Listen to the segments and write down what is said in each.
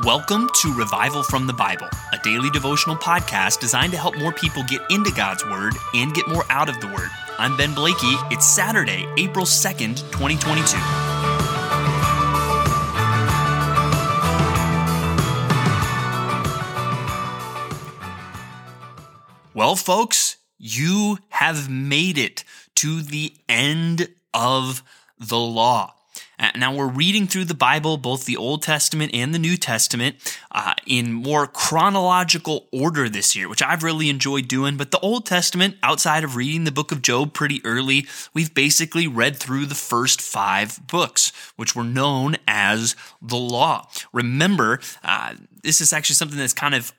Welcome to Revival from the Bible, a daily devotional podcast designed to help more people get into God's Word and get more out of the Word. I'm Ben Blakey. It's Saturday, April 2nd, 2022. Well, folks, you have made it to the end of the law. Uh, now we're reading through the Bible, both the Old Testament and the New Testament, uh, in more chronological order this year, which I've really enjoyed doing. But the Old Testament, outside of reading the book of Job pretty early, we've basically read through the first five books, which were known as the law. Remember, uh, this is actually something that's kind of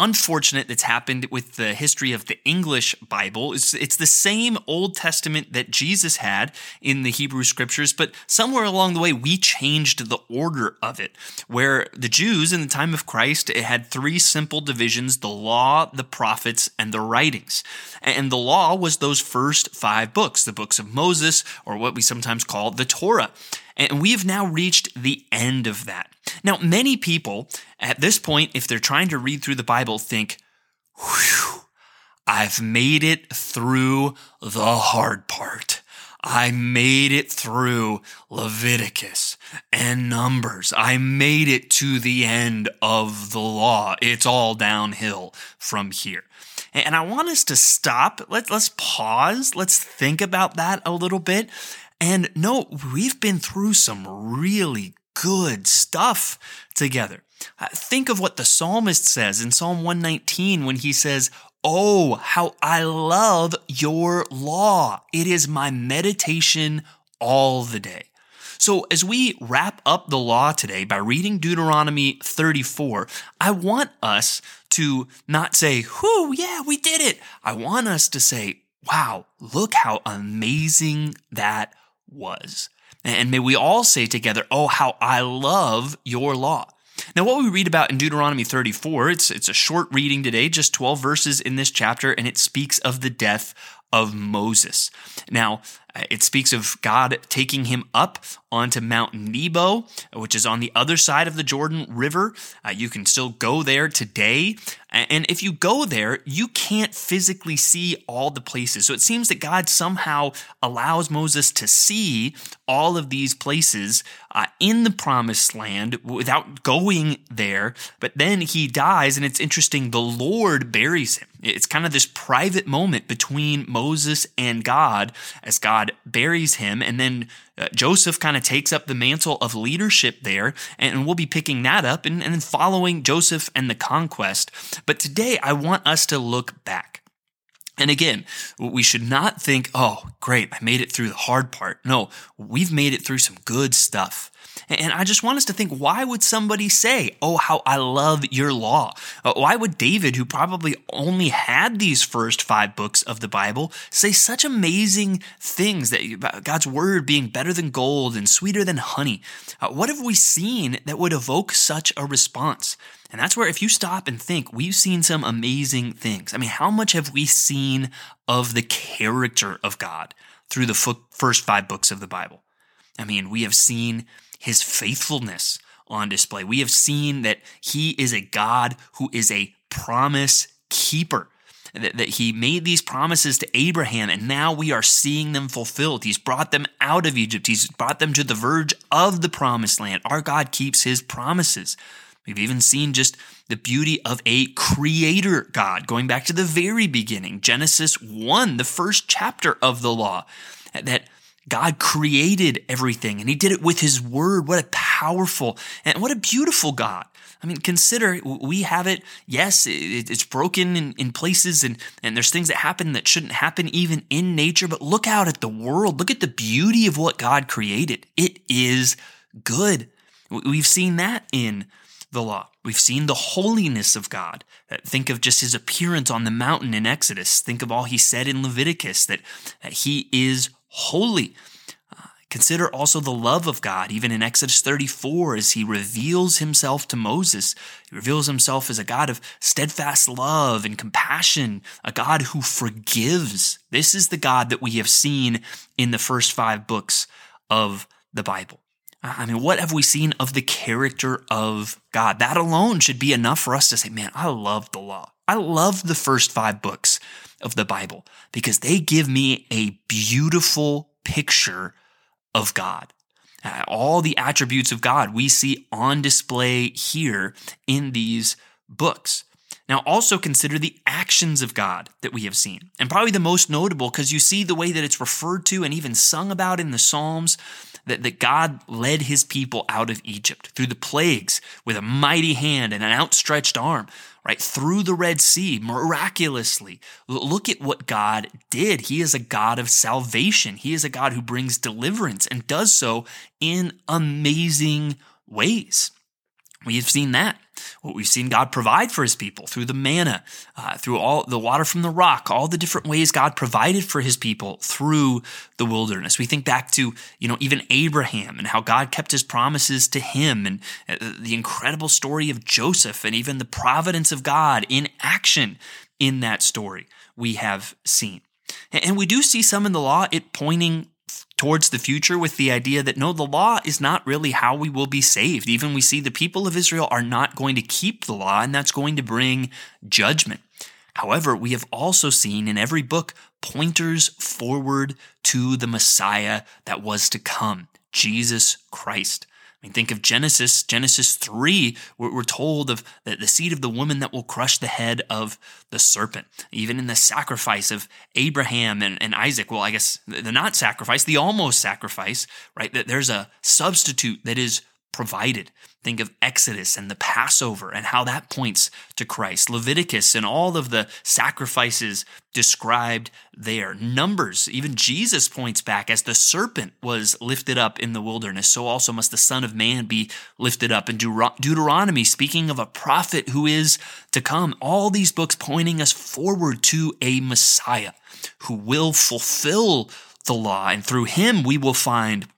unfortunate that's happened with the history of the English Bible. It's, it's the same Old Testament that Jesus had in the Hebrew scriptures, but somewhere along the way, we changed the order of it. Where the Jews in the time of Christ, it had three simple divisions the law, the prophets, and the writings. And the law was those first five books, the books of Moses, or what we sometimes call the Torah. And we have now reached the end of that. Now, many people at this point, if they're trying to read through the Bible, think, whew, I've made it through the hard part. I made it through Leviticus and Numbers. I made it to the end of the law. It's all downhill from here. And I want us to stop. Let's, let's pause. Let's think about that a little bit. And no, we've been through some really good stuff together. Uh, think of what the psalmist says in Psalm 119 when he says, Oh, how I love your law. It is my meditation all the day. So, as we wrap up the law today by reading Deuteronomy 34, I want us to not say, Whoo, yeah, we did it. I want us to say, Wow, look how amazing that was. And may we all say together, Oh, how I love your law. Now, what we read about in Deuteronomy 34, it's, it's a short reading today, just 12 verses in this chapter, and it speaks of the death of Moses. Now, it speaks of God taking him up onto Mount Nebo, which is on the other side of the Jordan River. Uh, you can still go there today. And if you go there, you can't physically see all the places. So it seems that God somehow allows Moses to see all of these places uh, in the promised land without going there. But then he dies, and it's interesting, the Lord buries him. It's kind of this private moment between Moses and God as God buries him. And then uh, Joshua kind of takes up the mantle of leadership there, and we'll be picking that up and, and following Joshua and the conquest. But today, I want us to look back. And again, we should not think, oh, great, I made it through the hard part. No, we've made it through some good stuff. And I just want us to think why would somebody say, Oh, how I love your law? Uh, why would David, who probably only had these first five books of the Bible, say such amazing things that God's word being better than gold and sweeter than honey? Uh, what have we seen that would evoke such a response? And that's where, if you stop and think, we've seen some amazing things. I mean, how much have we seen of the character of God through the first five books of the Bible? I mean, we have seen his faithfulness on display. We have seen that he is a God who is a promise keeper. That, that he made these promises to Abraham, and now we are seeing them fulfilled. He's brought them out of Egypt. He's brought them to the verge of the promised land. Our God keeps his promises. We've even seen just the beauty of a creator God, going back to the very beginning, Genesis 1, the first chapter of the law, that God created everything and he did it with his word. What a powerful and what a beautiful God. I mean, consider we have it. Yes, it's broken in, places and, and there's things that happen that shouldn't happen even in nature, but look out at the world. Look at the beauty of what God created. It is good. We've seen that in the law. We've seen the holiness of God. Think of just his appearance on the mountain in Exodus. Think of all he said in Leviticus that, that he is holy. Uh, consider also the love of God, even in Exodus 34, as he reveals himself to Moses. He reveals himself as a God of steadfast love and compassion, a God who forgives. This is the God that we have seen in the first five books of the Bible. I mean, what have we seen of the character of God? That alone should be enough for us to say, man, I love the law. I love the first five books of the Bible because they give me a beautiful picture of God. Uh, all the attributes of God we see on display here in these books. Now, also consider the actions of God that we have seen. And probably the most notable because you see the way that it's referred to and even sung about in the Psalms that, that God led his people out of Egypt through the plagues with a mighty hand and an outstretched arm, right? Through the Red Sea, miraculously. Look at what God did. He is a God of salvation. He is a God who brings deliverance and does so in amazing ways. We have seen that. What we've seen God provide for his people through the manna, uh, through all the water from the rock, all the different ways God provided for his people through the wilderness. We think back to, you know, even Abraham and how God kept his promises to him and uh, the incredible story of Joseph and even the providence of God in action in that story we have seen. And we do see some in the law, it pointing towards the future with the idea that no, the law is not really how we will be saved. Even we see the people of Israel are not going to keep the law, and that's going to bring judgment. However, we have also seen in every book pointers forward to the Messiah that was to come, Jesus Christ. I mean, think of Genesis, Genesis 3, we're, we're told of the, the seed of the woman that will crush the head of the serpent. Even in the sacrifice of Abraham and, and Isaac, well, I guess the not sacrifice, the almost sacrifice, right? That there's a substitute that is provided. Think of Exodus and the Passover and how that points to Christ. Leviticus and all of the sacrifices described there. Numbers, even Jesus points back as the serpent was lifted up in the wilderness, so also must the Son of Man be lifted up. In Deuteronomy, speaking of a prophet who is to come, all these books pointing us forward to a Messiah who will fulfill the law, and through him we will find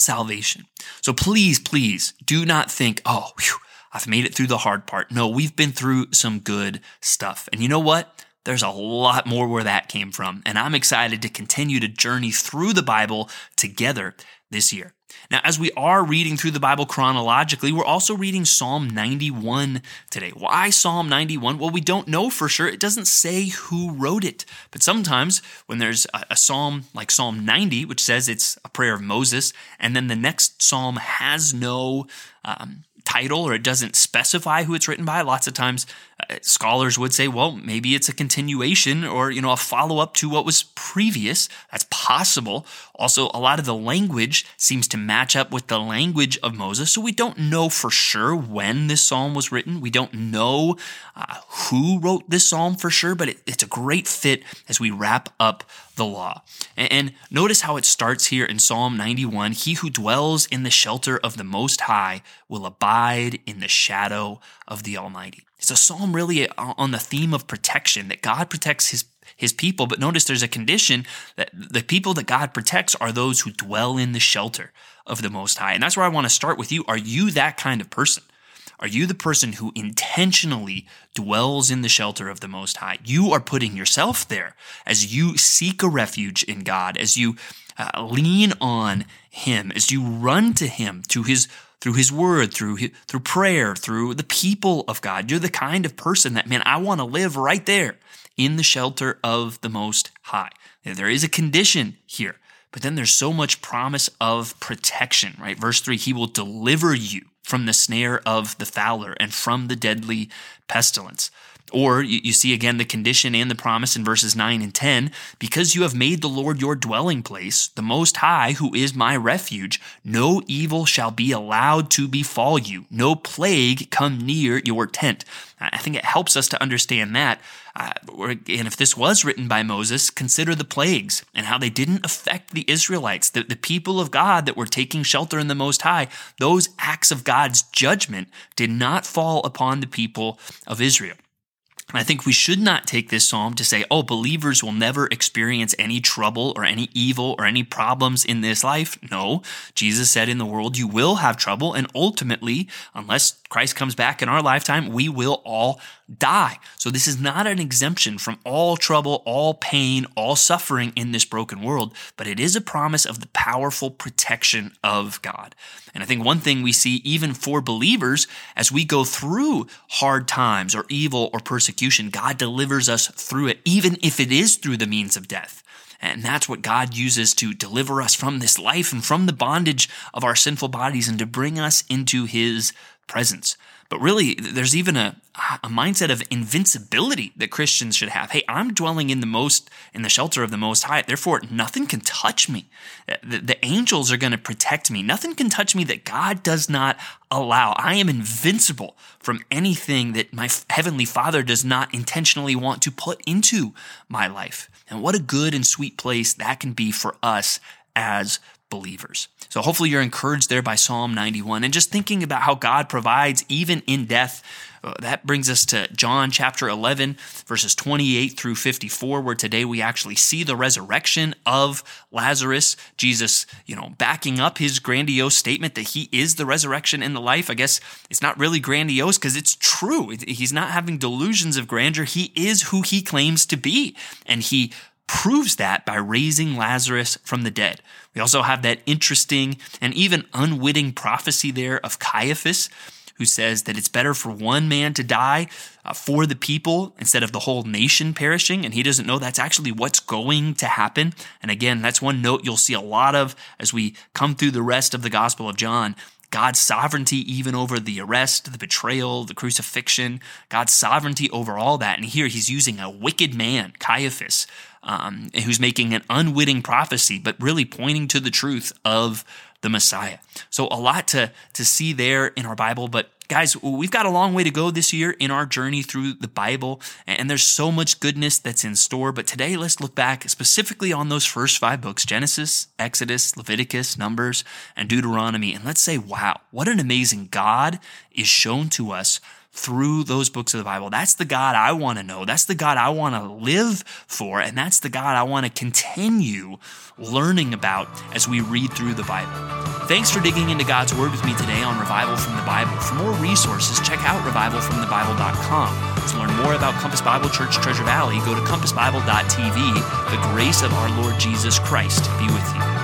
salvation. So please, please do not think, oh, whew, I've made it through the hard part. No, we've been through some good stuff. And you know what? There's a lot more where that came from. And I'm excited to continue to journey through the Bible together this year. Now, as we are reading through the Bible chronologically, we're also reading Psalm 91 today. Why Psalm 91? Well, we don't know for sure. It doesn't say who wrote it. But sometimes when there's a, a psalm like Psalm 90, which says it's a prayer of Moses, and then the next psalm has no um, title or it doesn't specify who it's written by, lots of times uh, scholars would say, well, maybe it's a continuation or, you know, a follow up to what was previous. That's possible. Also, a lot of the language seems to match up with the language of Moses. So we don't know for sure when this psalm was written. We don't know uh, who wrote this psalm for sure, but it, it's a great fit as we wrap up the law. And, notice how it starts here in Psalm 91 He who dwells in the shelter of the Most High will abide in the shadow of the Almighty. It's a psalm really on the theme of protection, that God protects his, his people. But notice there's a condition that the people that God protects are those who dwell in the shelter of the Most High. And that's where I want to start with you. Are you that kind of person? Are you the person who intentionally dwells in the shelter of the Most High? You are putting yourself there as you seek a refuge in God, as you uh, lean on Him, as you run to Him to His through his word, through through prayer, through the people of God. You're the kind of person that man I want to live right there in the shelter of the most high. There is a condition here, but then there's so much promise of protection, right? Verse 3, he will deliver you from the snare of the fowler and from the deadly pestilence. Or you, you, see again the condition and the promise in verses 9 and 10 because you have made the Lord your dwelling place, the Most High, who is my refuge, no evil shall be allowed to befall you, no plague come near your tent. I think it helps us to understand that. Uh, and if this was written by Moses, consider the plagues and how they didn't affect the Israelites, the, the people of God that were taking shelter in the Most High. Those acts of God's judgment did not fall upon the people of Israel. I think we should not take this psalm to say, oh, believers will never experience any trouble or any evil or any problems in this life. No, Jesus said in the world you will have trouble. And ultimately, unless Christ comes back in our lifetime, we will all die. So this is not an exemption from all trouble, all pain, all suffering in this broken world, but it is a promise of the powerful protection of God. And I think one thing we see even for believers as we go through hard times or evil or persecution, God delivers us through it, even if it is through the means of death. And that's what God uses to deliver us from this life and from the bondage of our sinful bodies and to bring us into his presence. But really, there's even a, a mindset of invincibility that Christians should have. Hey, I'm dwelling in the most, in the shelter of the Most High. Therefore, nothing can touch me. Uh, the, the angels are going to protect me. Nothing can touch me that God does not allow. I am invincible from anything that my Heavenly Father does not intentionally want to put into my life. And what a good and sweet place that can be for us as believers. So hopefully you're encouraged there by Psalm 91 and just thinking about how God provides even in death. Uh, that brings us to John chapter 11, verses 28 through 54, where today we actually see the resurrection of Lazarus. Jesus, you know, backing up his grandiose statement that he is the resurrection and the life. I guess it's not really grandiose because it's true. He's not having delusions of grandeur. He is who he claims to be. And he proves that by raising Lazarus from the dead. We also have that interesting and even unwitting prophecy there of Caiaphas, who says that it's better for one man to die uh, for the people instead of the whole nation perishing. And he doesn't know that's actually what's going to happen. And again, that's one note you'll see a lot of as we come through the rest of the Gospel of John. God's sovereignty even over the arrest, the betrayal, the crucifixion, God's sovereignty over all that. And here he's using a wicked man, Caiaphas, um, who's making an unwitting prophecy, but really pointing to the truth of the Messiah. So a lot to, to see there in our Bible, but guys, we've got a long way to go this year in our journey through the Bible, and there's so much goodness that's in store. But today, let's look back specifically on those first five books Genesis, Exodus, Leviticus, Numbers, and Deuteronomy. And let's say, wow, what an amazing God is shown to us through those books of the Bible. That's the God I want to know. That's the God I want to live for. And that's the God I want to continue learning about as we read through the Bible. Thanks for digging into God's Word with me today on Revival from the Bible. For more resources, check out revivalfromthebible.com. To learn more about Compass Bible Church Treasure Valley, go to compassbible.tv. The grace of our Lord Jesus Christ be with you.